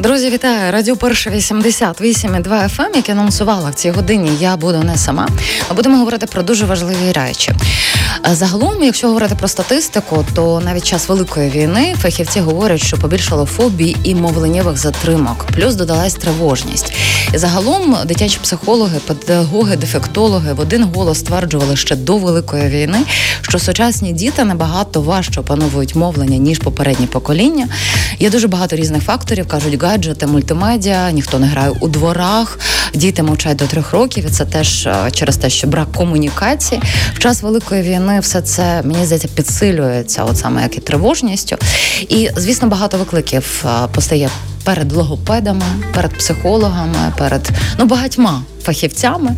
Друзі, вітаю! Радіо Перша 88,2 FM, яке анонсувала в цій годині. Я буду не сама. Будемо говорити про дуже важливі речі. Загалом, якщо говорити про статистику, то навіть час великої війни фахівці говорять, що побільшало фобій і мовленнєвих затримок, плюс додалась тривожність. І загалом дитячі психологи, педагоги, дефектологи в один голос стверджували ще до великої війни, що сучасні діти набагато важче опановують мовлення ніж попередні покоління. Є дуже багато різних факторів, кажуть гаджети, мультимедіа, ніхто не грає у дворах, діти мовчать до трьох років. і Це теж е, через те, що брак комунікації в час великої війни все це мені здається підсилюється, от саме як і тривожністю. І звісно, багато викликів е, постає перед логопедами, перед психологами, перед ну багатьма фахівцями.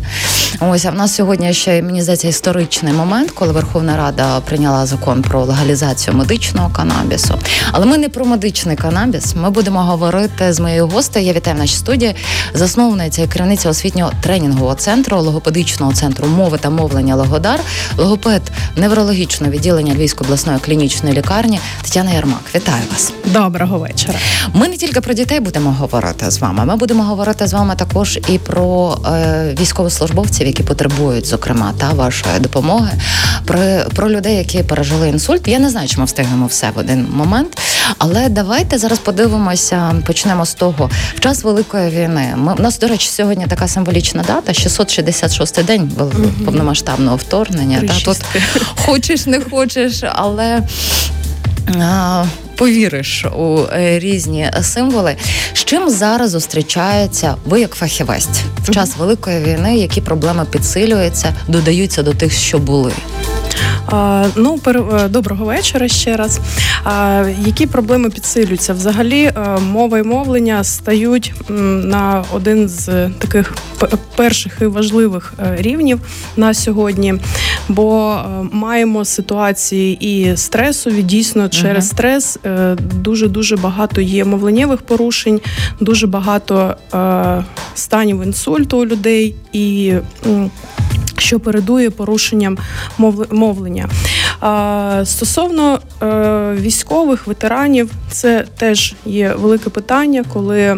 Ось а в нас сьогодні ще мені здається історичний момент, коли Верховна Рада прийняла закон про легалізацію медичного канабісу. Але ми не про медичний канабіс. Ми будемо говорити з моєю гостею. Я вітаю в нашій студії, засновниця і керівниця освітнього тренінгового центру, логопедичного центру мови та мовлення Логодар, логопед неврологічного відділення Львівської обласної клінічної лікарні Тетяна Ярмак. Вітаю вас. Доброго вечора. Ми не тільки про дітей будемо говорити з вами. Ми будемо говорити з вами також і про е, військовослужбовців, які потребують, зокрема, та вашої допомоги, про, про людей, які пережили інсульт. Я не знаю, чи ми встигнемо все в один момент. Але давайте зараз подивимося, почнемо з того. В час великої війни ми у нас, до речі, сьогодні така символічна дата: 666-й день повномасштабного вторгнення. Та тут хочеш, не хочеш, але. А, повіриш у е, різні символи. З чим зараз зустрічається ви як фахівець в час великої війни? Які проблеми підсилюються, додаються до тих, що були? Ну, е, доброго вечора ще раз. Які проблеми підсилюються? Взагалі, е, мова і мовлення стають на один з таких перших і важливих е, рівнів на сьогодні, бо маємо ситуації і стресові. Дійсно, через стрес дуже дуже багато є мовленнєвих порушень, дуже багато станів інсульту у людей і що передує порушенням мовлення. Стосовно е, військових ветеранів, це теж є велике питання, коли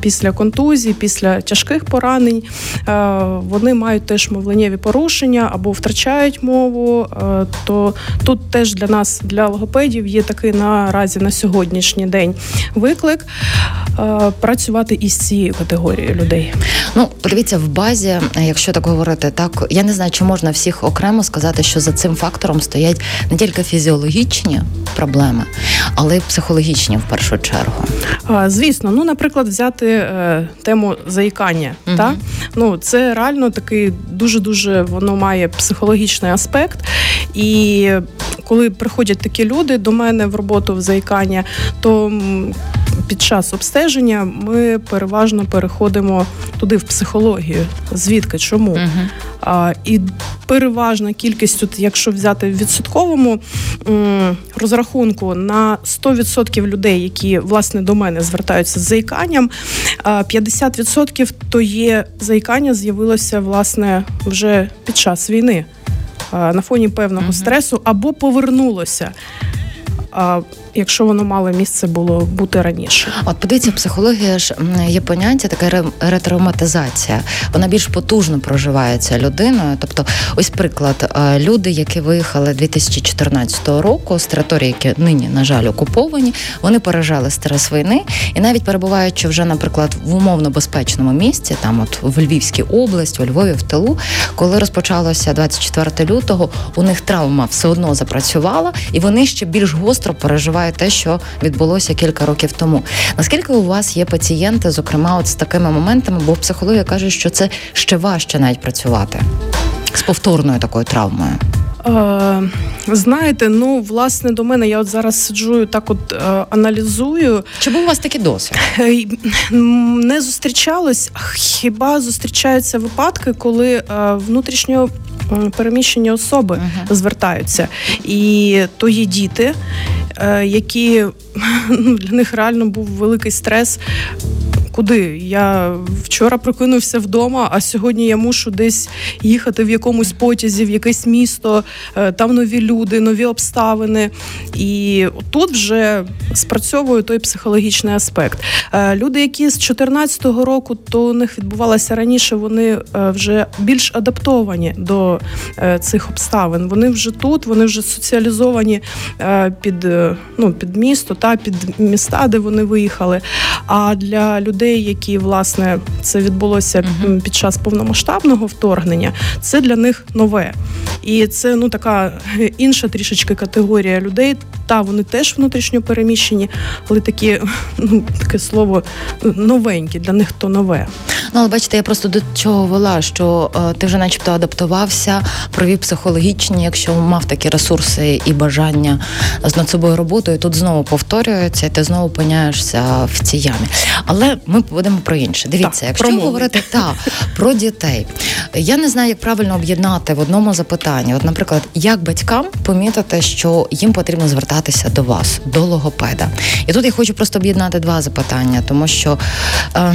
після контузії, після тяжких поранень е, вони мають теж мовленнєві порушення або втрачають мову. Е, то тут теж для нас, для логопедів, є такий наразі на сьогоднішній день виклик працювати із цією категорією людей. Ну, подивіться, в базі, якщо так говорити, так я не знаю, чи можна всіх окремо сказати, що за цим фактором стоять не тільки фізіологічні проблеми, але й психологічні в першу чергу. Звісно, ну наприклад, взяти е, тему заїкання. Угу. Та? Ну це реально такий дуже дуже воно має психологічний аспект. І коли приходять такі люди до мене в роботу в заїкання, то під час обстеження ми переважно переходимо туди в психологію. Звідки чому? Угу. А, І переважна кількість, якщо взяти в відсотковому м, розрахунку на 100% людей, які власне до мене звертаються з заїканням, 50% то є заїкання з'явилося власне вже під час війни. На фоні певного угу. стресу або повернулося якщо воно мало місце було бути раніше. От подивіться, психологія ж є поняття, така ретравматизація. Вона більш потужно проживається людиною. Тобто, ось приклад, е, люди, які виїхали 2014 року з території, які нині, на жаль, окуповані, вони пережали стрес війни, і навіть перебуваючи вже, наприклад, в умовно безпечному місці, там от в Львівській області, у Львові, в тилу, коли розпочалося 24 лютого, у них травма все одно запрацювала, і вони ще більш гостро переживають відбуває те, що відбулося кілька років тому. Наскільки у вас є пацієнти, зокрема, от з такими моментами, бо психологія каже, що це ще важче навіть працювати з повторною такою травмою. Е, знаєте, ну власне до мене я от зараз сиджу так, от е, аналізую. Чи був у вас такий досвід? Е, не зустрічалось, хіба зустрічаються випадки, коли е, внутрішньо переміщені особи uh-huh. звертаються, і то є діти, Е, які ну, для них реально був великий стрес. Куди? Я вчора прокинувся вдома, а сьогодні я мушу десь їхати в якомусь потязі, в якесь місто, е, там нові люди, нові обставини. І тут вже спрацьовує той психологічний аспект. Е, люди, які з 2014 року, то у них відбувалося раніше, вони е, вже більш адаптовані до цих обставин. Вони вже тут, вони вже соціалізовані під ну, під місто та під міста, де вони виїхали. А для людей, які власне це відбулося uh-huh. під час повномасштабного вторгнення, це для них нове. І це ну така інша трішечки категорія людей. Та вони теж внутрішньо переміщені, але такі ну таке слово новенькі для них то нове. Ну але бачите, я просто до чого вела, що е, ти вже, начебто, адаптувався, провів психологічні, якщо мав такі ресурси і бажання з над собою роботою, тут знову повторюється, і ти знову опиняєшся в цій ямі. Але ми будемо про інше. Дивіться, так, якщо говорити та про дітей, я не знаю, як правильно об'єднати в одному запитанні. От, наприклад, як батькам помітити, що їм потрібно звертатися до вас, до логопеда. І тут я хочу просто об'єднати два запитання, тому що. Е,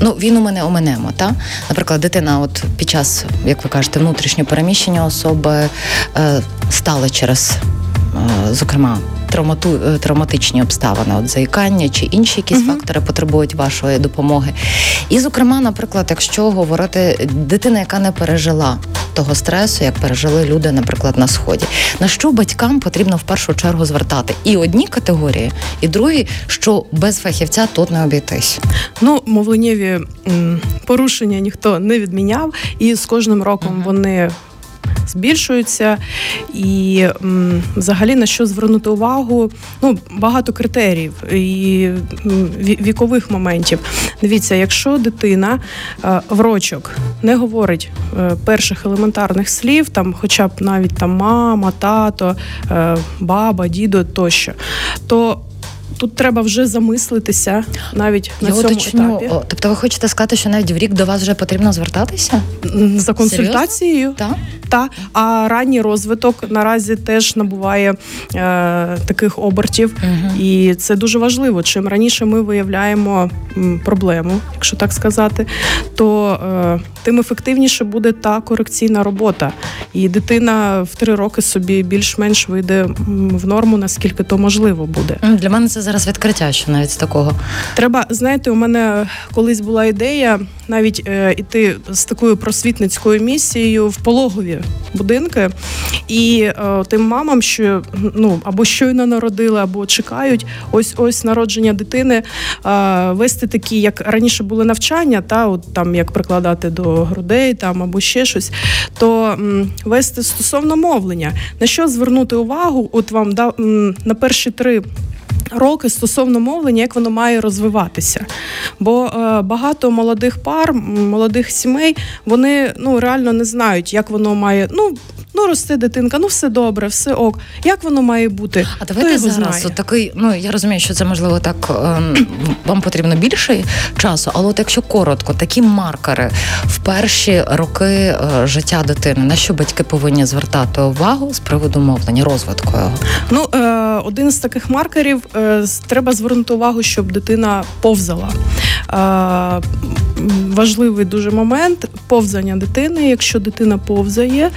Ну, він у мене оминемо, та наприклад, дитина, от під час, як ви кажете, внутрішнього переміщення особи е, стала через, е, зокрема, травмату, е, травматичні обставини, от заїкання чи інші якісь uh-huh. фактори потребують вашої допомоги. І, зокрема, наприклад, якщо говорити дитина, яка не пережила того стресу, як пережили люди, наприклад, на сході, на що батькам потрібно в першу чергу звертати і одні категорії, і другі, що без фахівця тут не обійтись. Ну, мовленнєві порушення ніхто не відміняв, і з кожним роком uh-huh. вони збільшуються, і взагалі на що звернути увагу? Ну багато критеріїв і вікових моментів. Дивіться, якщо дитина е, врочок не говорить е, перших елементарних слів, там, хоча б навіть там мама, тато, е, баба, дідо тощо, то Тут треба вже замислитися навіть на Я цьому уточню. етапі. Тобто, ви хочете сказати, що навіть в рік до вас вже потрібно звертатися за консультацією? Так. Та а ранній розвиток наразі теж набуває е, таких обертів, угу. і це дуже важливо. Чим раніше ми виявляємо проблему, якщо так сказати, то е, тим ефективніше буде та корекційна робота. І дитина в три роки собі більш-менш вийде в норму, наскільки то можливо буде. Для мене це зараз відкриття, що навіть з такого. Треба знаєте, у мене колись була ідея навіть е, іти з такою просвітницькою місією в пологові будинки, і е, тим мамам, що ну або щойно народили, або чекають ось ось народження дитини, е, вести такі, як раніше були навчання, та от там як прикладати до грудей, там або ще щось, то м, вести стосовно мовлення, на що звернути увагу? От вам да на перші три роки стосовно мовлення, як воно має розвиватися. Бо е, багато молодих пар, молодих сімей, вони ну реально не знають, як воно має. ну, Ну, росте дитинка, ну все добре, все ок. Як воно має бути? А давайте його зараз знає. от такий. Ну я розумію, що це можливо так ем, вам потрібно більше часу, але от якщо коротко, такі маркери в перші роки е, життя дитини, на що батьки повинні звертати увагу з приводу мовлення, розвитку його? Ну е, один з таких маркерів е, треба звернути увагу, щоб дитина повзала. Важливий дуже момент повзання дитини. Якщо дитина повзає,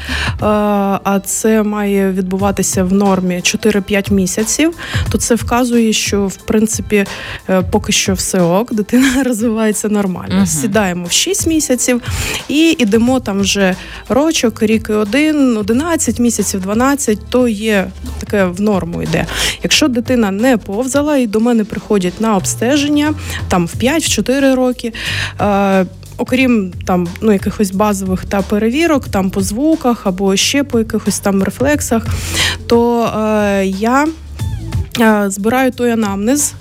а це має відбуватися в нормі 4-5 місяців, то це вказує, що в принципі е, поки що все ок, дитина розвивається нормально. Угу. Сідаємо в 6 місяців і йдемо там вже рочок, рік і один, 11 місяців, 12, то є таке в норму йде. Якщо дитина не повзала і до мене приходять на обстеження там в 5-4 роки. Окрім там ну якихось базових та перевірок, там по звуках або ще по якихось там рефлексах, то е, я е, збираю той анамнез.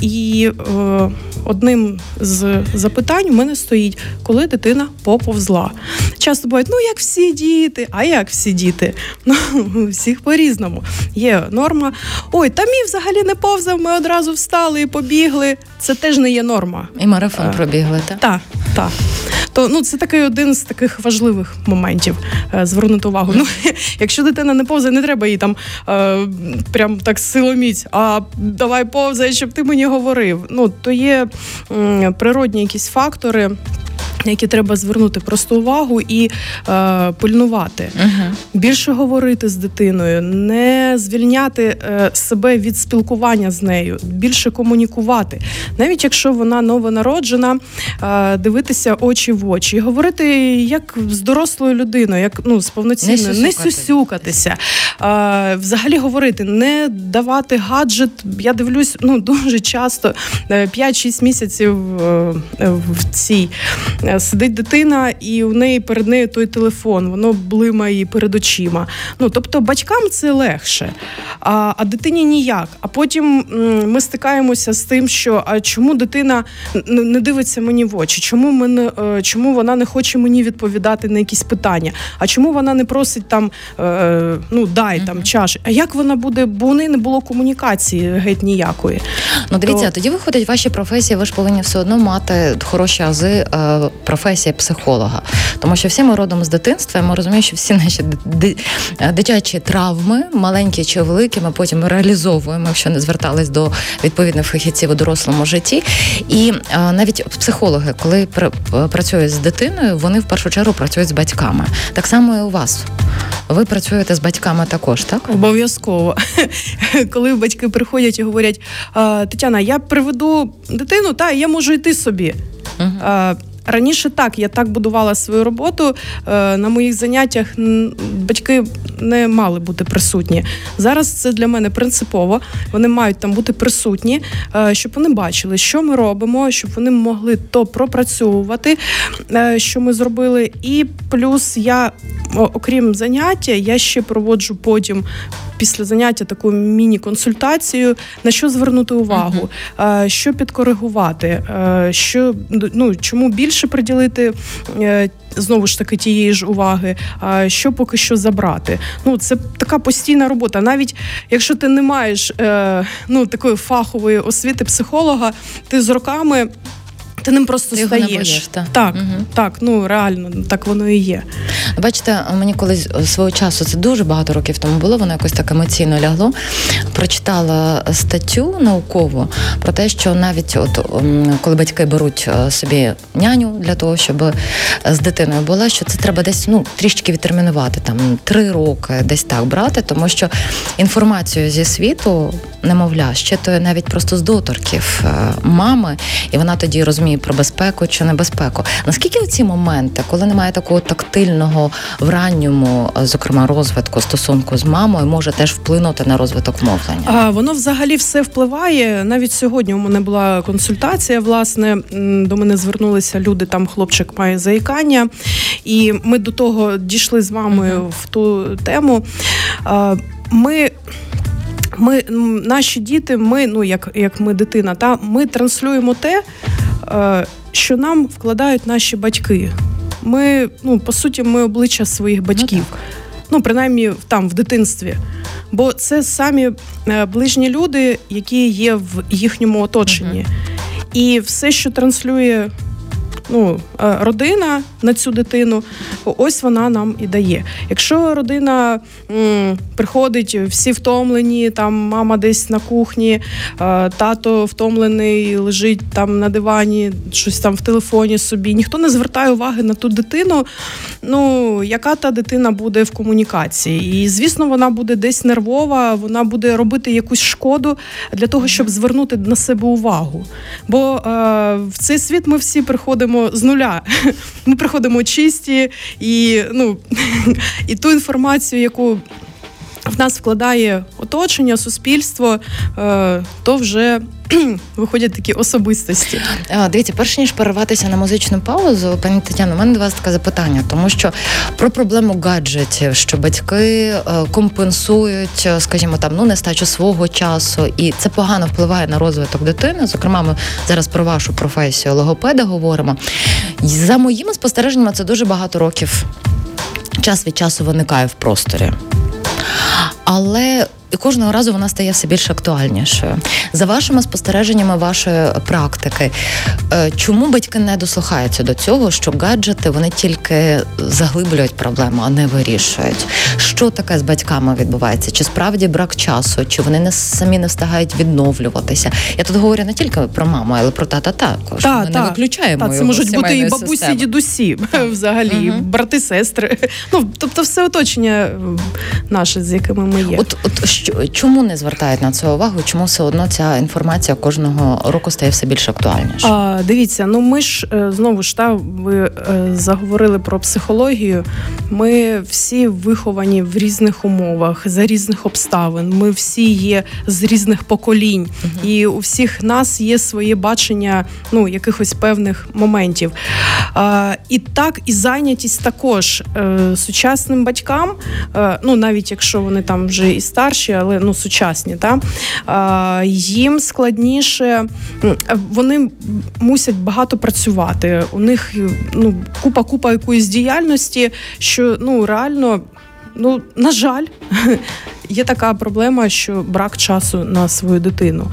І е, одним з запитань у мене стоїть, коли дитина поповзла. Часто бувають, ну як всі діти, а як всі діти? Ну, всіх по-різному. Є норма. Ой, та мій взагалі не повзав, ми одразу встали і побігли. Це теж не є норма. І марафон пробігли, так? Так, так. То ну це такий один з таких важливих моментів е, звернути увагу. Ну, якщо дитина не повзає, не треба їй там е, прям так силоміць, а давай повзай, щоб ти мені говорив. Ну то є природні якісь фактори на які треба звернути просто увагу і е, пильнувати, Угу. більше говорити з дитиною, не звільняти е, себе від спілкування з нею, більше комунікувати, навіть якщо вона новонароджена, е, дивитися очі в очі, і говорити як з дорослою людиною, як ну з повноцінною, Не не сюсюкатися, е, взагалі говорити, не давати гаджет. Я дивлюсь, ну дуже часто е, 5-6 місяців е, в цій е, сидить дитина, і у неї перед нею той телефон, воно блимає перед очима. Ну тобто батькам це легше, а, а дитині ніяк. А потім ми стикаємося з тим, що а чому дитина не дивиться мені в очі? Чому мене, е, чому вона не хоче мені відповідати на якісь питання? А чому вона не просить там е, ну дай там чаш? А як вона буде? Бо у неї не було комунікації геть ніякої. Ну дивіться, То- тоді виходить ваші професії, ви ж повинні все одно мати хороші ази е, професія психолога. Тому що всі ми родом з дитинства, і ми розуміємо, що всі наші е, дитячі травми, маленькі чи великі, ми потім реалізовуємо, якщо не звертались до відповідних фахівців у дорослому житті. І е, навіть психологи, коли працюють з дитиною, вони в першу чергу працюють з батьками. Так само і у вас. Ви працюєте з батьками також, так? Обов'язково. Коли батьки приходять і говорять: Тетяна, я приведу дитину, та я можу йти собі. Мгм. Раніше так, я так будувала свою роботу. Е, На моїх заняттях батьки не мали бути присутні. Зараз це для мене принципово. Вони мають там бути присутні, е, щоб вони бачили, що ми робимо, щоб вони могли то пропрацьовувати, е, що ми зробили. І плюс я, окрім заняття, я ще проводжу потім. Після заняття таку міні-консультацію, на що звернути увагу, е, що підкоригувати, е, що ну чому більше приділити е, знову ж таки тієї ж уваги, що поки що забрати. Ну це така постійна робота. Навіть якщо ти не маєш ну такої фахової освіти психолога, ти з роками. Ти ним просто Ти його не стаєш. боїш, та. так, Мгм. так, ну реально, так воно і є. Бачите, мені колись е, свого часу, це дуже багато років тому було, воно якось так емоційно лягло. Прочитала статтю наукову про те, що навіть от коли батьки беруть е, собі няню для того, щоб е, з дитиною була, що це треба десь ну трішки відтермінувати, там три роки, десь так брати, тому що інформацію зі світу немовля щитує навіть просто з доторків е, мами, і вона тоді розуміє про безпеку чи небезпеку. Наскільки ці моменти, коли немає такого тактильного в ранньому, е, зокрема, розвитку стосунку з мамою, може теж вплинути на розвиток мовлення? А воно взагалі все впливає. Навіть сьогодні у мене була консультація. Власне, до мене звернулися люди. Там хлопчик має заїкання, і ми до того дійшли з мамою в ту тему. А, Ми. Ми наші діти, ми, ну як, як ми дитина, та ми транслюємо те, що нам вкладають наші батьки. Ми, ну по суті, ми обличчя своїх батьків. Ну, принаймні там в дитинстві. Бо це самі е, ближні люди, які є в їхньому оточенні. І все, що транслює ну, е, родина на цю дитину, ось вона нам і дає. Якщо родина м, приходить, всі втомлені, там мама десь на кухні, е, тато втомлений, лежить там на дивані, щось там в телефоні собі, ніхто не звертає уваги на ту дитину. Ну, яка та дитина буде в комунікації? І звісно, вона буде десь нервова, вона буде робити якусь шкоду для того, щоб звернути на себе увагу. Бо е, в цей світ ми всі приходимо з нуля. Ми приходимо чисті і, ну, і ту інформацію, яку в нас вкладає оточення, суспільство, е, то вже виходять такі особистості. Дивіться, перш ніж перерватися на музичну паузу, пані Тетяно, у мене до вас таке запитання, тому що про проблему гаджетів, що батьки е, компенсують, е, скажімо там, ну нестачу свого часу, і це погано впливає на розвиток дитини. Зокрема, ми зараз про вашу професію логопеда говоримо. За моїми спостереженнями, це дуже багато років час від часу виникає в просторі. Але і кожного разу вона стає все більш актуальнішою. За вашими спостереженнями вашої практики, е, чому батьки не дослухаються до цього, що гаджети вони тільки заглиблюють проблему, а не вирішують? Що таке з батьками відбувається? Чи справді брак часу, чи вони не самі не встигають відновлюватися? Я тут говорю не тільки про маму, але про тата також. Та, Ми та, не виключаємо. та, це можуть бути і бабусі, системи. і дідусі взагалі, Мгм. брати, сестри. Ну тобто, все оточення наше, з якими ми є. От, от що, чому не звертають на це увагу? Чому все одно ця інформація кожного року стає все більш актуальніше? А, дивіться, ну ми ж е, знову ж та ви е, заговорили про психологію. Ми всі виховані в різних умовах, за різних обставин. Ми всі є з різних поколінь, і у всіх нас є своє бачення ну якихось певних моментів. А, і так, і зайнятість також е, сучасним батькам, ну навіть якщо вони там вже і старші, але ну сучасні, та е, їм складніше, вони мусять багато працювати. У них ну купа купа якоїсь діяльності, що ну реально. Ну, на жаль, є така проблема, що брак часу на свою дитину.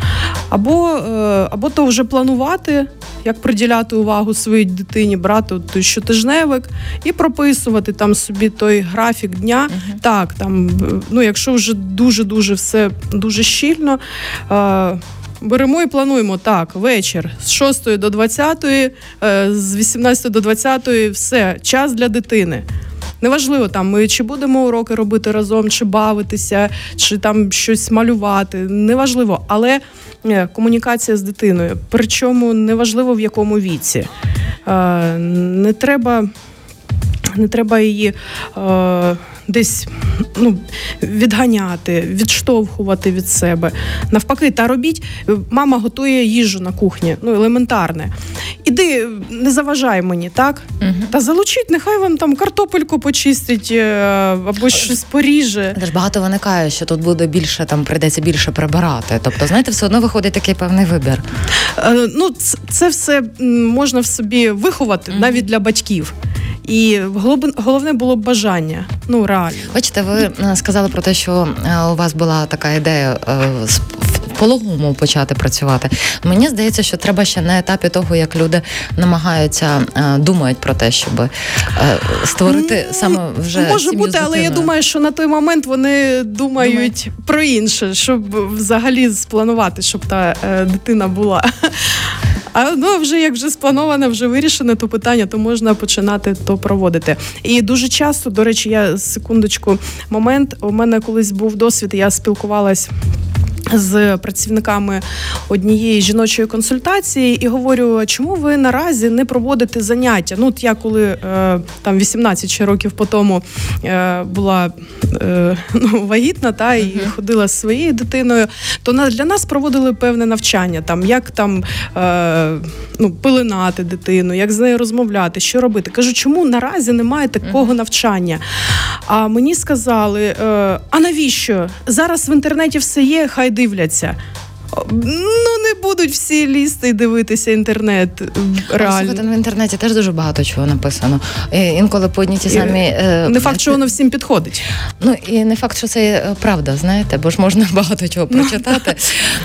Або, е, або то вже планувати, як приділяти увагу своїй дитині, брати той щотижневик і прописувати там собі той графік дня. Так, там, е, ну, якщо вже дуже-дуже все дуже щільно. Е, Беремо і плануємо так, вечір з 6 до 20, е, з 18 до 20, все, час для дитини. Неважливо, там ми чи будемо уроки робити разом, чи бавитися, чи там щось малювати. Неважливо, але е, комунікація з дитиною. Причому неважливо в якому віці. Е, Не треба, не треба її. Е, Десь ну, відганяти, відштовхувати від себе. Навпаки, та робіть, мама готує їжу на кухні, ну елементарне. Іди, не заважай мені, так? Мгм. Та залучіть, нехай вам там картопельку почистить е, або щось поріже. Але ж багато виникає, що тут буде більше, там прийдеться більше прибирати. Тобто, знаєте, все одно виходить такий певний вибір. Е, Ну, ц- це все можна в собі виховати Мгм. навіть для батьків. І головне було бажання. Ну реально. Бачите, ви е, сказали про те, що е, у вас була така ідея пологому почати працювати. Мені здається, що треба ще на етапі того, як люди намагаються е, думають про те, щоб е, створити Ну, саме вже може сім'ю бути, з але я думаю, що на той момент вони думають про інше, щоб взагалі спланувати, щоб та е, дитина була. А ну вже як вже сплановане, вже вирішене то питання, то можна починати то проводити. І дуже часто, до речі, я секундочку момент. У мене колись був досвід, я спілкувалась. З працівниками однієї жіночої консультації і говорю: чому ви наразі не проводите заняття? Ну, от я коли е, там 18 ще років по тому е, була е, ну, вагітна, та і Мгм. ходила з своєю дитиною, то на, для нас проводили певне навчання, там як там е, ну, пеленати дитину, як з нею розмовляти, що робити. Кажу, чому наразі немає такого навчання? А мені сказали: е, а навіщо? Зараз в інтернеті все є, хай дивляться. Ну, не будуть всі лізти і дивитися інтернет. е, Реально. Ну, в інтернеті теж дуже багато чого написано. І інколи по одні ті самі е, Не факт, що воно всім підходить. Ну і не факт, що це е, правда, знаєте, бо ж можна багато чого прочитати.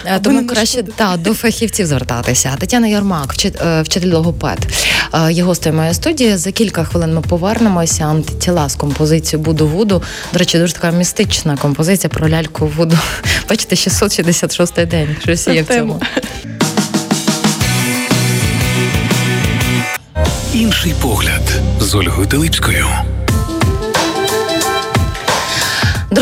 Е, Тому краще та, до фахівців звертатися. Тетяна Ярмак, вчит- вчитель логопед, є гостею моєї студії. За кілька хвилин ми повернемося. Антитіла з композицією Буду Вуду. До речі, дуже така містична композиція про ляльку Вуду. Бачите, 666 день. Щось є в цьому. Інший погляд з Ольгою Теличкою.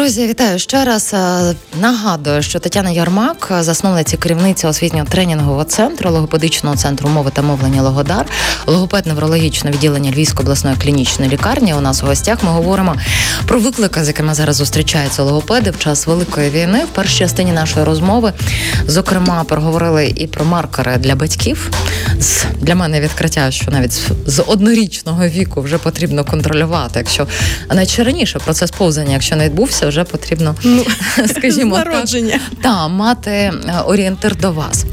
Друзі, вітаю ще раз. Е, Нагадую, що Тетяна Ярмак, е, засновниця керівниця освітнього тренінгового центру логопедичного центру мови та мовлення Логодар, логопед неврологічне відділення Львівської обласної клінічної лікарні. У нас у гостях ми говоримо про виклики, з якими зараз зустрічаються логопеди в час великої війни. В першій частині нашої розмови, зокрема, проговорили і про маркери для батьків. Для мене відкриття, що навіть з однорічного віку вже потрібно контролювати. Якщо навіть ще раніше процес повзання, якщо не відбувся, вже потрібно, Ну, скажімо, так, та мати е, орієнтир до вас.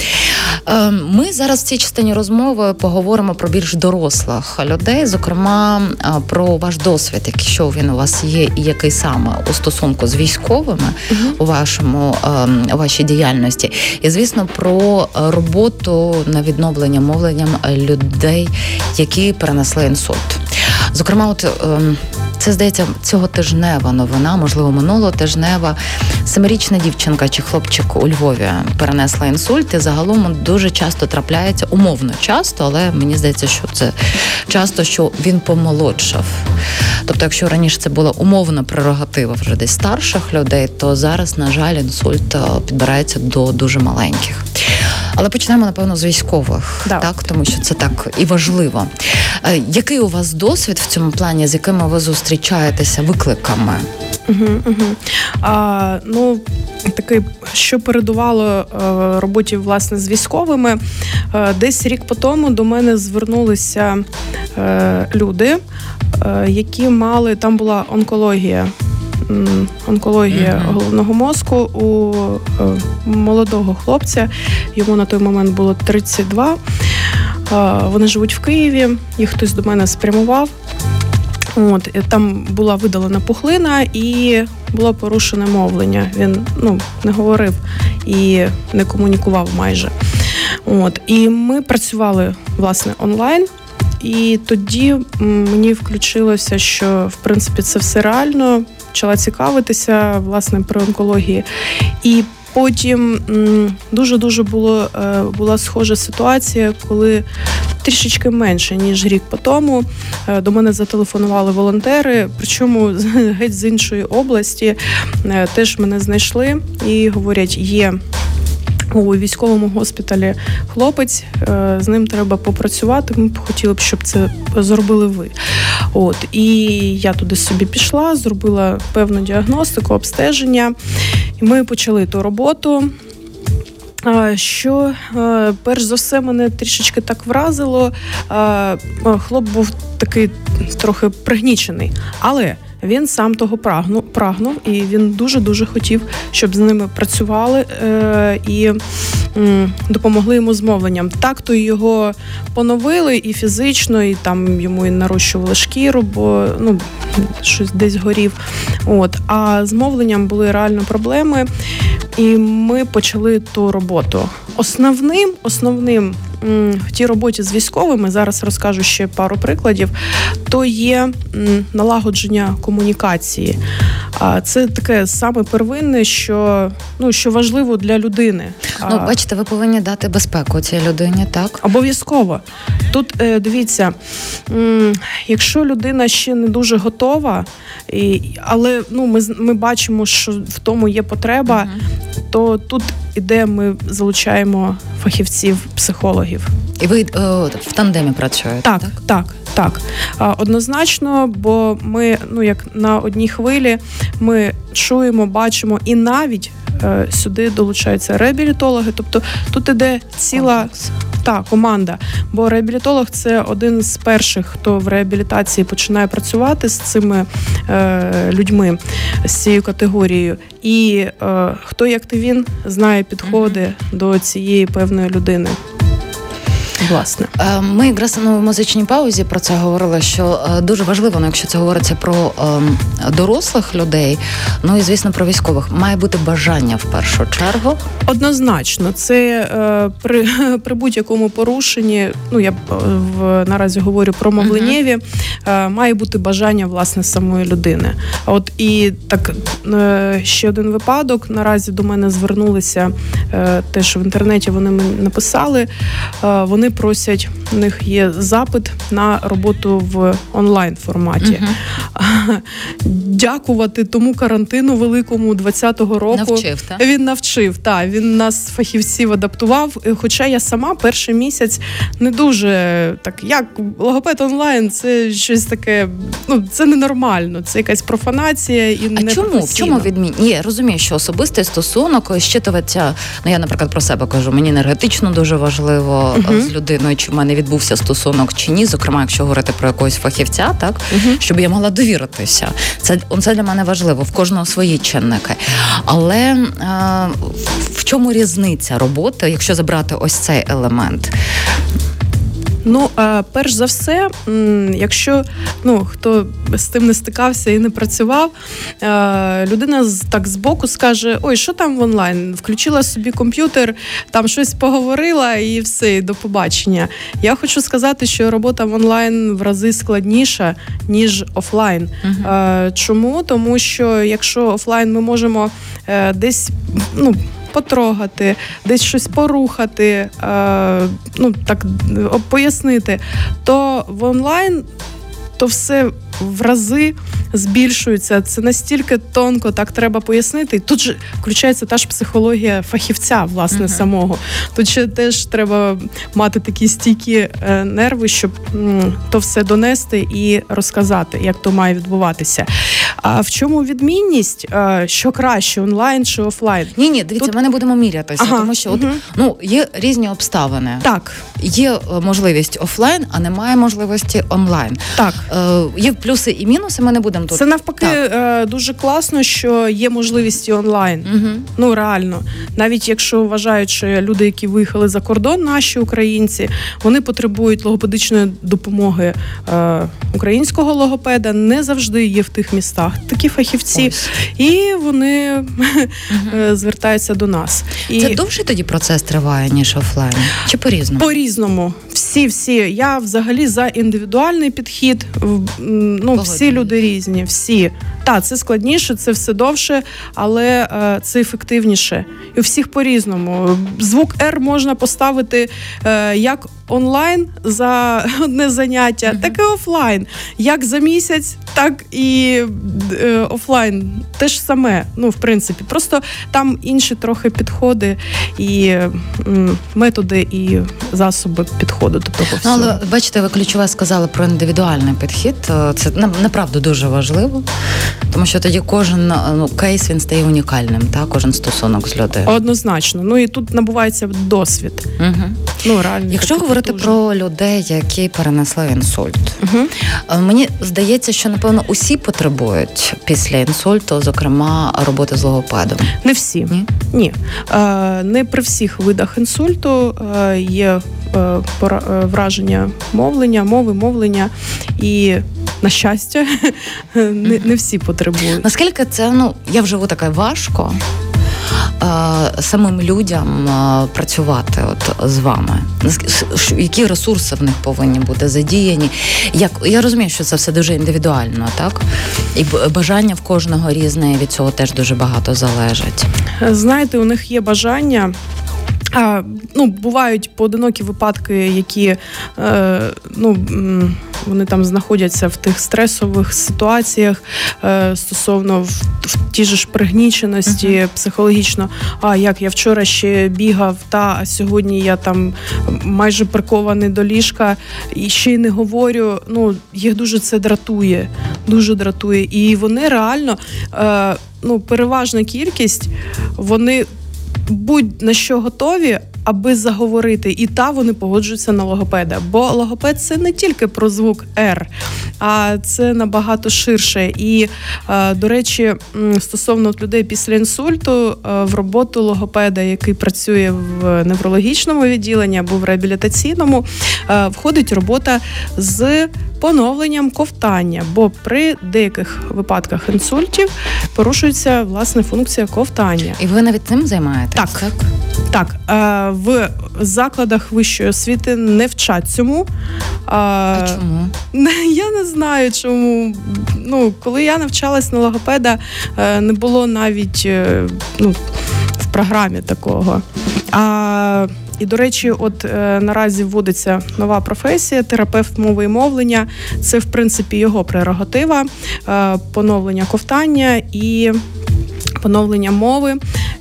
Е, ми зараз в цій частині розмови поговоримо про більш дорослих людей, зокрема е, про ваш досвід, якщо він у вас є, і який саме у стосунку з військовими у вашому ем, у вашій діяльності, і звісно про роботу на відновлення мовленням людей, які перенесли інсульт. Зокрема, от ем, це здається цього тижнева новина, можливо, минулого тижнева. Семирічна дівчинка чи хлопчик у Львові перенесла інсульт. і Загалом дуже часто трапляється, умовно часто, але мені здається, що це часто, що він помолодшав. Тобто, якщо раніше це була умовна прерогатива вже десь старших людей, то зараз, на жаль, інсульт е, підбирається до дуже маленьких. Але почнемо, напевно, з військових, да. так тому що це так і важливо. Е, який у вас досвід в цьому плані, з якими ви зустрічаєтеся викликами? Угу, угу. А, Ну, такий, що передувало е, роботі власне з військовими, е, десь рік по тому до мене звернулися люди, які мали там була онкологія онкологія mm-hmm. головного мозку у е, молодого хлопця. Йому на той момент було 32. Вони живуть в Києві, їх хтось до мене спрямував. От Там була видалена пухлина і було порушене мовлення. Він ну, не говорив і не комунікував майже. От І ми працювали власне онлайн. І тоді мені включилося, що в принципі це все реально почала цікавитися власне про онкології. І потім дуже дуже було е, була схожа ситуація, коли трішечки менше ніж рік по тому е, до мене зателефонували волонтери, причому геть з іншої області е, теж мене знайшли і говорять, є у військовому госпіталі хлопець, е, з ним треба попрацювати. Ми б хотіли б, щоб це зробили ви. От і я туди собі пішла, зробила певну діагностику, обстеження, і ми почали ту роботу. Що е, перш за все мене трішечки так вразило, хлоп був такий трохи пригнічений, але він сам того прагнув, прагнув і він дуже дуже хотів, щоб з ними працювали е, і допомогли йому з мовленням. Так то його поновили і фізично, і там йому і нарощували шкіру, бо ну щось десь горів. От а з мовленням були реально проблеми, і ми почали ту роботу. Основним основним в тій роботі з військовими зараз розкажу ще пару прикладів. То є налагодження комунікації. Це таке саме первинне, що ну що важливо для людини. Ну, бачите, ви повинні дати безпеку цій людині, так обов'язково. Тут е, дивіться, якщо людина ще не дуже готова, але ну ми ми бачимо, що в тому є потреба, угу. то тут іде, ми залучаємо фахівців, психологів. І ви о, е, в тандемі працюєте? Так, так, так. так. Однозначно, бо ми, ну як на одній хвилі, ми чуємо, бачимо і навіть е, сюди долучаються реабілітологи. Тобто тут іде ціла. Та команда, бо реабілітолог це один з перших, хто в реабілітації починає працювати з цими е, людьми з цією категорією. І е, хто як ти він знає підходи до цієї певної людини. Власне, е, ми якраз на музичній паузі про це говорили. Що е, дуже важливо, ну, якщо це говориться про ем, дорослих людей, ну і звісно про військових, має бути бажання в першу чергу. Однозначно, це е, при при будь-якому порушенні. Ну я в наразі говорю про мовленєві, uh-huh. має бути бажання власне самої людини. От і так ще один випадок. Наразі до мене звернулися теж в інтернеті. Вони мені написали. Вони просять, у них є запит на роботу в онлайн форматі. Угу. Дякувати тому карантину великому 20-го року. Навчив, та? Він навчив, так, він нас фахівців адаптував. Хоча я сама перший місяць не дуже так, як логопед онлайн, це щось таке, ну це ненормально, це якась профанація і а не чому? В чому відмін? Ні, розумію, що особистий стосунок щитуватися, ну я, наприклад, про себе кажу, мені енергетично дуже важливо угу. з людиною, чи в мене відбувся стосунок чи ні, зокрема, якщо говорити про якогось фахівця, так угу. щоб я могла довіритися. Це це для мене важливо в кожного свої чинники. Але е, в чому різниця роботи, якщо забрати ось цей елемент? Ну, перш за все, якщо ну хто з тим не стикався і не працював, людина так збоку скаже: Ой, що там в онлайн? Включила собі комп'ютер, там щось поговорила і все, до побачення. Я хочу сказати, що робота в онлайн в рази складніша, ніж офлайн. uh Чому? Тому що якщо офлайн ми можемо е, десь ну потрогати, десь щось порухати, е, ну так пояснити, то в онлайн то все в рази збільшується. Це настільки тонко, так треба пояснити. тут же включається та ж психологія фахівця, власне, uh-huh. самого. Тут ще теж треба мати такі стійкі е, нерви, щоб то все донести і розказати, як то має відбуватися. А в чому відмінність? Е, що краще онлайн чи офлайн? Ні, ні, дивіться, тут... ми не будемо мірятися, ага. тому що от, uh-huh. ну є різні обставини. Так, є е, можливість офлайн, а немає можливості онлайн. Так е, є плюси і мінуси. Ми не будемо тут. Це навпаки е, дуже класно, що є можливість онлайн. Угу. Ну реально, навіть якщо вважають, що люди, які виїхали за кордон, наші українці, вони потребують логопедичної допомоги е, українського логопеда, не завжди є в тих містах. Такі фахівці, Ось. і вони угу. звертаються до нас. І це довший тоді процес триває ніж офлайн? Чи по різному? По різному, всі, всі. Я взагалі за індивідуальний підхід. Ну всі люди різні, всі. Так, це складніше, це все довше, але е, це ефективніше. І у всіх по-різному. Звук R можна поставити е, як онлайн за одне заняття, mm-hmm. так і офлайн. Як за місяць, так і е, офлайн. Те ж саме. Ну, в принципі, просто там інші трохи підходи і методи і засоби підходу до того. всього. Ну, але бачите, ви ключове сказали про індивідуальний підхід. Е, це направду дуже важливо, тому що тоді кожен ну, кейс він стає унікальним, та кожен стосунок з людиною. Однозначно. Ну і тут набувається досвід. Угу. Ну реально, якщо говорити дуже. про людей, які перенесли інсульт, угу. мені здається, що напевно усі потребують після інсульту, зокрема роботи з логопедом. Не всі ні, ні. Е, не при всіх видах інсульту е, є враження мовлення, мови мовлення і на щастя, не не всі потребують. Наскільки це ну я вживу таке важко самим людям працювати от з вами? Які ресурси в них повинні бути задіяні? Як я розумію, що це все дуже індивідуально, так і бажання в кожного різне і від цього теж дуже багато залежить. Знаєте, у них є бажання. А, Ну, бувають поодинокі випадки, які е, ну вони там знаходяться в тих стресових ситуаціях е, стосовно в, в ті ж пригніченості uh-huh. психологічно. А як я вчора ще бігав, та а сьогодні я там майже прикований до ліжка і ще й не говорю. Ну їх дуже це дратує, дуже дратує, і вони реально е, ну переважна кількість вони будь на що готові, аби заговорити, і та вони погоджуються на логопеда. Бо логопед це не тільки про звук «р», а це набагато ширше. І, е, до речі, стосовно людей після інсульту, е, в роботу логопеда, який працює в неврологічному відділенні або в реабілітаційному, е, входить робота з поновленням ковтання, бо при деяких випадках інсультів порушується власне функція ковтання. І ви навіть цим займаєтесь? Так. Так. Так, в закладах вищої освіти не вчать цьому. А чому? Я не знаю, чому. Ну, коли я навчалась на логопеда, е, не було навіть е, ну, в програмі такого. А і, до речі, от е, наразі вводиться нова професія, терапевт мови і мовлення. Це, в принципі, його прерогатива, е, поновлення ковтання і поновлення мови,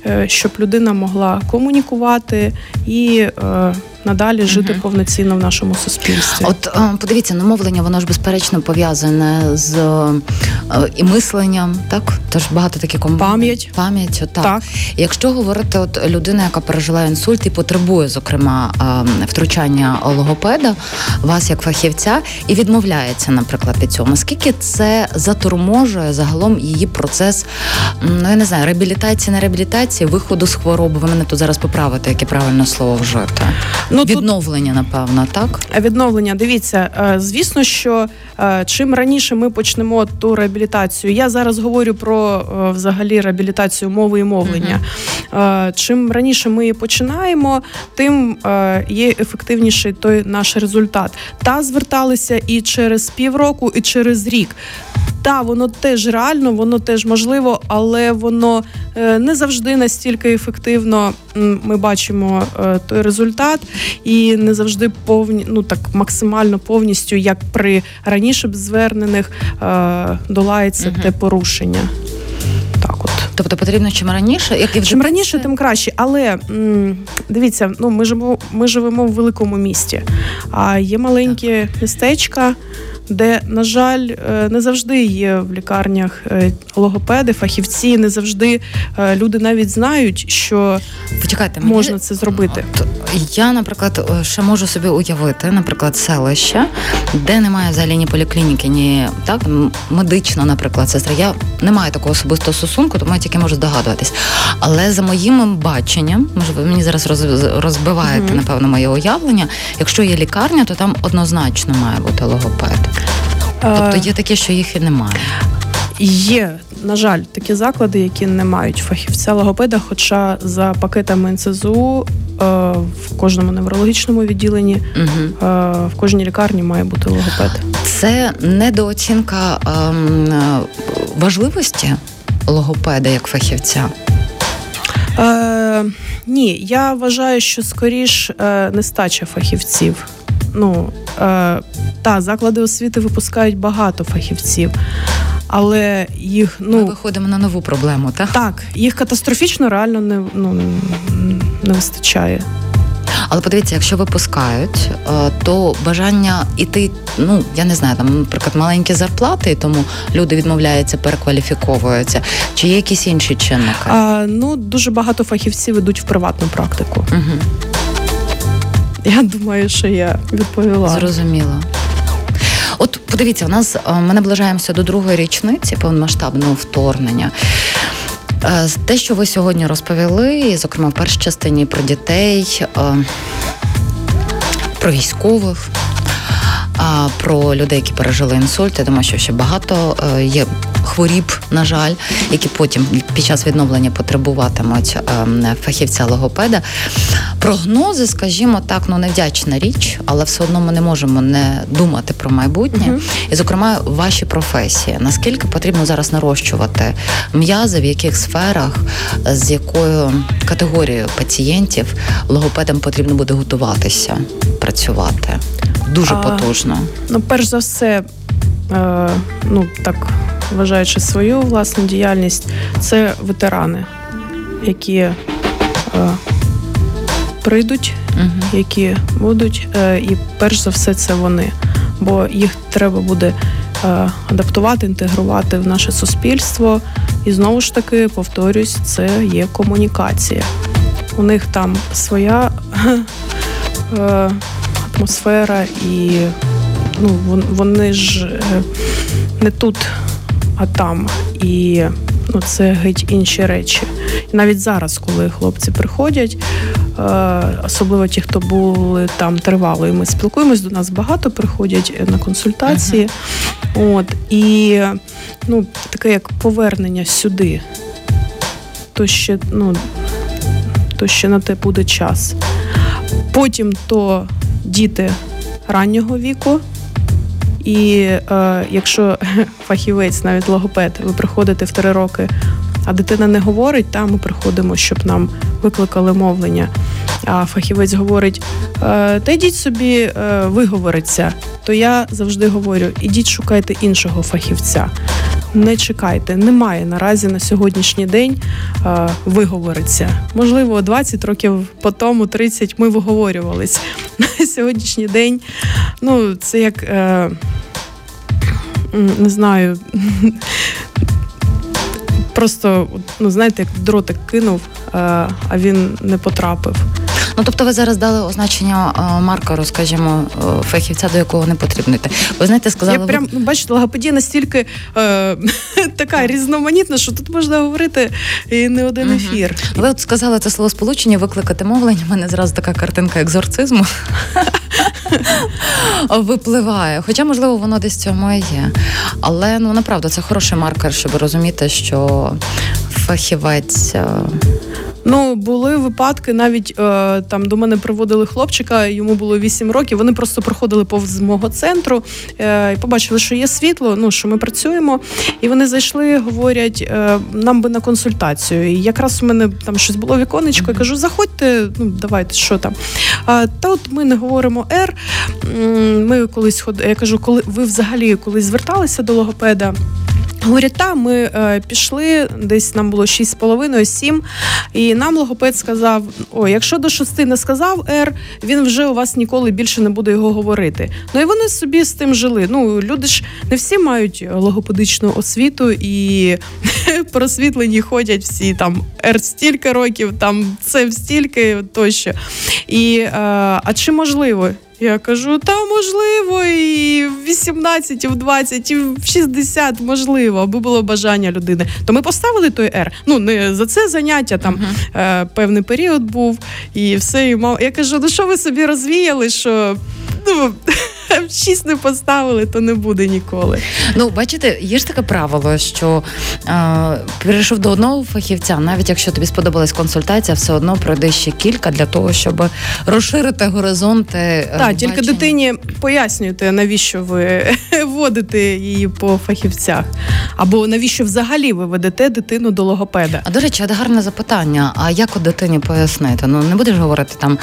е, щоб людина могла комунікувати і надалі жити угу. повноцінно в нашому суспільстві. От е, подивіться, ну мовлення, воно ж безперечно пов'язане з е, і мисленням, так тож багато таких ком... пам'ять пам'ять. Так. так якщо говорити, от людина, яка пережила інсульт і потребує, зокрема, е, втручання логопеда, вас як фахівця, і відмовляється, наприклад, від цього, наскільки це заторможує загалом її процес, ну я не знаю, реабілітації, не реабілітації, виходу з хвороби. Ви мене тут зараз поправите, яке правильне слово вжити. Ну відновлення, тут... напевно, так відновлення. Дивіться, е, звісно, що е, чим раніше ми почнемо ту реабілітацію, я зараз говорю про е, взагалі реабілітацію мови і мовлення. Mm-hmm. Чим раніше ми її починаємо, тим є ефективніший той наш результат. Та зверталися і через півроку, і через рік. Та воно теж реально, воно теж можливо, але воно не завжди настільки ефективно. Ми бачимо той результат, і не завжди повні, ну так максимально повністю, як при раніше б звернених, е, долається угу. те порушення. Так, от тобто потрібно чим раніше, як і вже чим раніше, тим краще. Але м, дивіться, ну ми живемо, ми живемо в великому місті, а є маленькі містечка де, на жаль, е, не завжди є в лікарнях е, логопеди, фахівці, не завжди е, люди навіть знають, що Почекайте, мені... можна це зробити. Я, наприклад, ще можу собі уявити, наприклад, селище, де немає взагалі ні поліклініки, ні так медично, наприклад, сестра. Я не маю такого особистого стосунку, тому я тільки можу здогадуватись. Але за моїм баченням, може, ви мені зараз розбиваєте, mm-hmm. напевно, моє уявлення. Якщо є лікарня, то там однозначно має бути логопед. Тобто є таке, що їх і немає. Є, на жаль, такі заклади, які не мають фахівця логопеда, хоча за пакетами НСЗУ е, в кожному неврологічному відділенні, угу. в кожній лікарні має бути логопед. Це недооцінка ем, важливості логопеда як фахівця. Е, Ні, я вважаю, що скоріш е, нестача фахівців ну е, та заклади освіти випускають багато фахівців, але їх ну Ми виходимо на нову проблему, так? Так, їх катастрофічно реально не ну не вистачає. Але подивіться, якщо випускають, е, то бажання іти, ну я не знаю, там, наприклад, маленькі зарплати, тому люди відмовляються, перекваліфіковуються. Чи є якісь інші чинники? А, Ну дуже багато фахівців ідуть в приватну практику. Угу. Я думаю, що я відповіла. Зрозуміло. От подивіться, у нас е, ми наближаємося до другої річниці повномасштабного вторгнення. Е, те, що ви сьогодні розповіли, зокрема в першій частині про дітей, е, про військових, про людей, які пережили інсульт. Я думаю, що ще багато є хворіб, на жаль, які потім під час відновлення потребуватимуть ем, фахівця логопеда. Прогнози, скажімо так, ну невдячна річ, але все одно ми не можемо не думати про майбутнє. uh І, зокрема, ваші професії. Наскільки потрібно зараз нарощувати м'язи, в яких сферах, з якою категорією пацієнтів логопедам потрібно буде готуватися, працювати? Дуже а, потужно. Ну, перш за все, е, ну так вважаючи свою власну діяльність, це ветерани, які е, прийдуть, угу. які будуть, е, і перш за все це вони, бо їх треба буде е, адаптувати, інтегрувати в наше суспільство. І знову ж таки повторюсь, це є комунікація. У них там своя е, атмосфера, і ну, вони ж е, не тут а там. І ну, це геть інші речі. І навіть зараз, коли хлопці приходять, е, особливо ті, хто були там тривало, і ми спілкуємось, до нас багато приходять на консультації. Uh-huh. От, І ну, таке як повернення сюди, то ще, ну, то ще на те буде час. Потім то діти раннього віку. І е, якщо фахівець, навіть логопед, ви приходите в три роки, а дитина не говорить, та ми приходимо, щоб нам викликали мовлення. А фахівець говорить: «Е, та йдіть собі, е, виговориться. То я завжди говорю: ідіть шукайте іншого фахівця. Не чекайте. Немає наразі на сьогоднішній день е, виговориться. Можливо, 20 років по тому, 30 ми виговорювались. На сьогоднішній день ну, це як. Е, не знаю, просто ну знаєте, як дротик кинув, е, а він не потрапив. Ну тобто, ви зараз дали означення е, маркеру, скажімо, е, фахівця, до якого не потрібно йти. Ви знаєте, сказали Я прям ну, бачите, логопедія настільки е, така різноманітна, що тут можна говорити і не один ефір. Ви от сказали це слово сполучення, викликати мовлення. У мене зразу така картинка екзорцизму випливає. Хоча, можливо, воно десь цьому і є. Але ну направду це хороший маркер, щоб розуміти, що фахівець. Е, Ну, були випадки, навіть е, там до мене приводили хлопчика, йому було 8 років. Вони просто проходили повз мого центру е, і побачили, що є світло, ну що ми працюємо. І вони зайшли, говорять, е, нам би на консультацію. І якраз у мене там щось було віконечко, я кажу, заходьте, ну давайте, що там. А, Та от ми не говоримо «Р». Ми колись ходили, я кажу, коли ви взагалі колись зверталися до логопеда. Говорять, та ми е, пішли, десь нам було 6,5-7, і нам логопед сказав: о, якщо до 6 не сказав Р, він вже у вас ніколи більше не буде його говорити. Ну і вони собі з тим жили. Ну, люди ж не всі мають логопедичну освіту і просвітлені ходять всі там Р стільки років, там це стільки тощо. І е, а чи можливо? Я кажу, та можливо, і в 18, і в 20, і в 60 можливо, аби було бажання людини. То ми поставили той R. Ну не за це заняття, там uh-huh. е, певний період був і все. І мав. Я кажу, ну що ви собі розвіяли? що ну, шість не поставили, то не буде ніколи. Ну, бачите, є ж таке правило, що е, перейшов до одного фахівця, навіть якщо тобі сподобалась консультація, все одно пройде ще кілька для того, щоб розширити горизонти. Е, так, тільки дитині пояснюєте, навіщо ви вводите її по фахівцях, або навіщо взагалі ви ведете дитину до логопеда. А до речі, це гарне запитання. А як у дитині пояснити? Ну не будеш говорити там.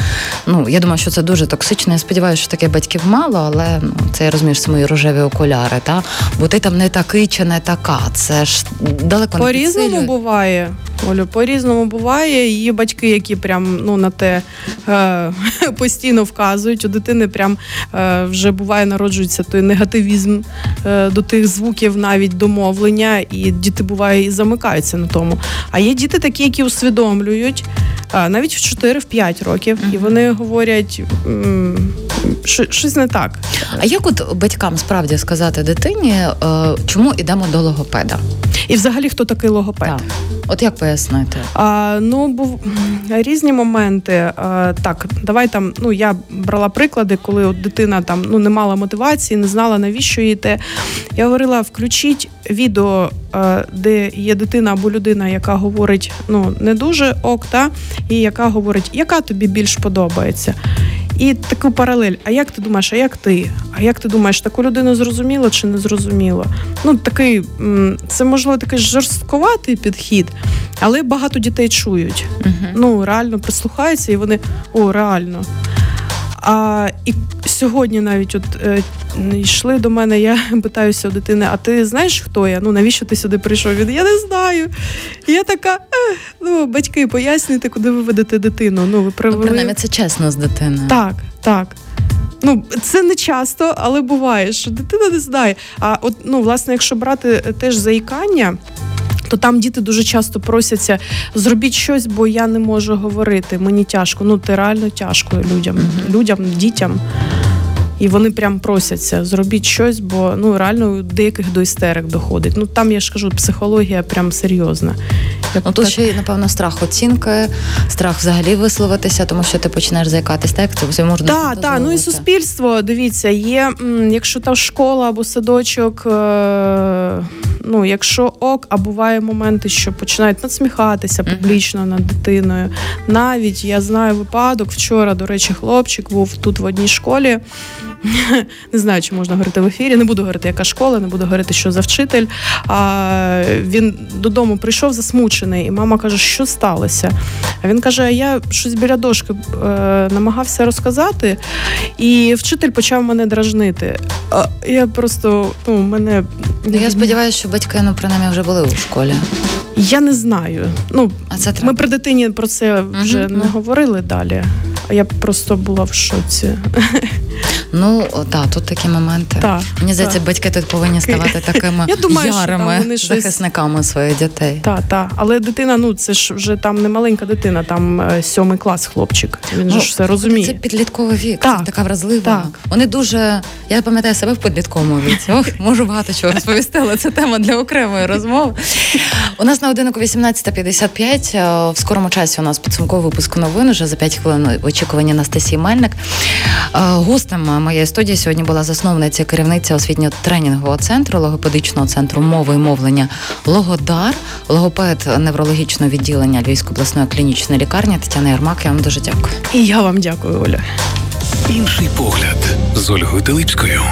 Ну я думаю, що це дуже токсично. Я сподіваюся, що таке батьків мало, але ну, це я розумію, що мої рожеві окуляри, та бо ти там не такий чи не така. Це ж далеко не по різному буває. Олю, по різному буває. Є батьки, які прям ну на те е, постійно вказують. У дитини прям е, вже буває народжується той негативізм е, до тих звуків, навіть домовлення, і діти буває і замикаються на тому. А є діти такі, які усвідомлюють навіть в 4-5 років, і вони говорять щось не так. А як от батькам справді сказати дитині, е, чому йдемо до логопеда? І взагалі хто такий логопед? Так. От як пояснити? А, Ну, був різні моменти. А, Так, давай там. Ну я брала приклади, коли от дитина там ну не мала мотивації, не знала навіщо їй те. Я говорила: включіть відео, де є дитина або людина, яка говорить ну не дуже ок, та і яка говорить, яка тобі більш подобається. І таку паралель. А як ти думаєш, а як ти? А як ти думаєш, таку людину зрозуміло чи не зрозуміло? Ну такий це можливо такий жорстковатий підхід, але багато дітей чують. Угу. Ну реально прислухаються, і вони о, реально. А і сьогодні навіть от е, йшли до мене, я питаюся у дитини, а ти знаєш, хто я? Ну навіщо ти сюди прийшов? Він я не знаю. І я така, ну батьки, пояснюйте, куди ви ведете дитину. Ну, ви привели... Ну, принаймні, це чесно з дитиною. Так, так. Ну, це не часто, але буває, що дитина не знає. А от, ну, власне, якщо брати е, теж заїкання то там діти дуже часто просяться зробіть щось, бо я не можу говорити. Мені тяжко. Ну ти реально тяжко людям, mm-hmm. людям, дітям. І вони прям просяться зробіть щось, бо ну реально деяких до істерик доходить. Ну там я ж кажу, психологія прям серйозна. Ну тут ще напевно страх оцінки, страх взагалі висловитися, тому що ти почнеш заякатись, так це все можна. Так, так, ну і суспільство. Дивіться, є якщо там школа або садочок. Е- ну, якщо ок, а буває моменти, що починають надсміхатися публічно над дитиною. Навіть я знаю випадок вчора, до речі, хлопчик був тут в одній школі. не знаю, чи можна говорити в ефірі. Не буду говорити, яка школа, не буду говорити, що за вчитель. А він додому прийшов засмучений, і мама каже, що сталося. А він каже: я щось біля дошки е, намагався розказати, і вчитель почав мене дражнити. А я просто ну, мене Ну, Я сподіваюся, що батьки ну принаймні вже були у школі. я не знаю. Ну А це ми при дитині про це вже Мгм, не говорили далі. Я просто була в шоці. Ну так, тут такі моменти. Так, Мені здається, так. батьки тут повинні ставати такими Я думаю, що ярими там вони щось- захисниками своїх дітей. Так, так. Але дитина, ну це ж вже там не маленька дитина, там е, сьомий клас хлопчик. Він же ж все Це підлітковий вік, Так, це така вразлива. так. Вони дуже. Я пам'ятаю себе в підлітковому віці. Ох, можу багато чого розповісти, але це тема для окремої розмови. У нас на годинку 18.55. е, В скорому часі у нас підсумковий випуск новин. Уже за 5 хвилин в очікуванні Анастасії Мельник. Е, Гостем моєї студії сьогодні була засновниця керівниця освітньо-тренінгового центру, логопедичного центру мови і мовлення Логодар, логопед неврологічного відділення Львівської обласної клінічної лікарні Тетяна Ярмак. Я вам дуже дякую. І я вам дякую, Оля. Інший погляд з Ольгою Теличкою.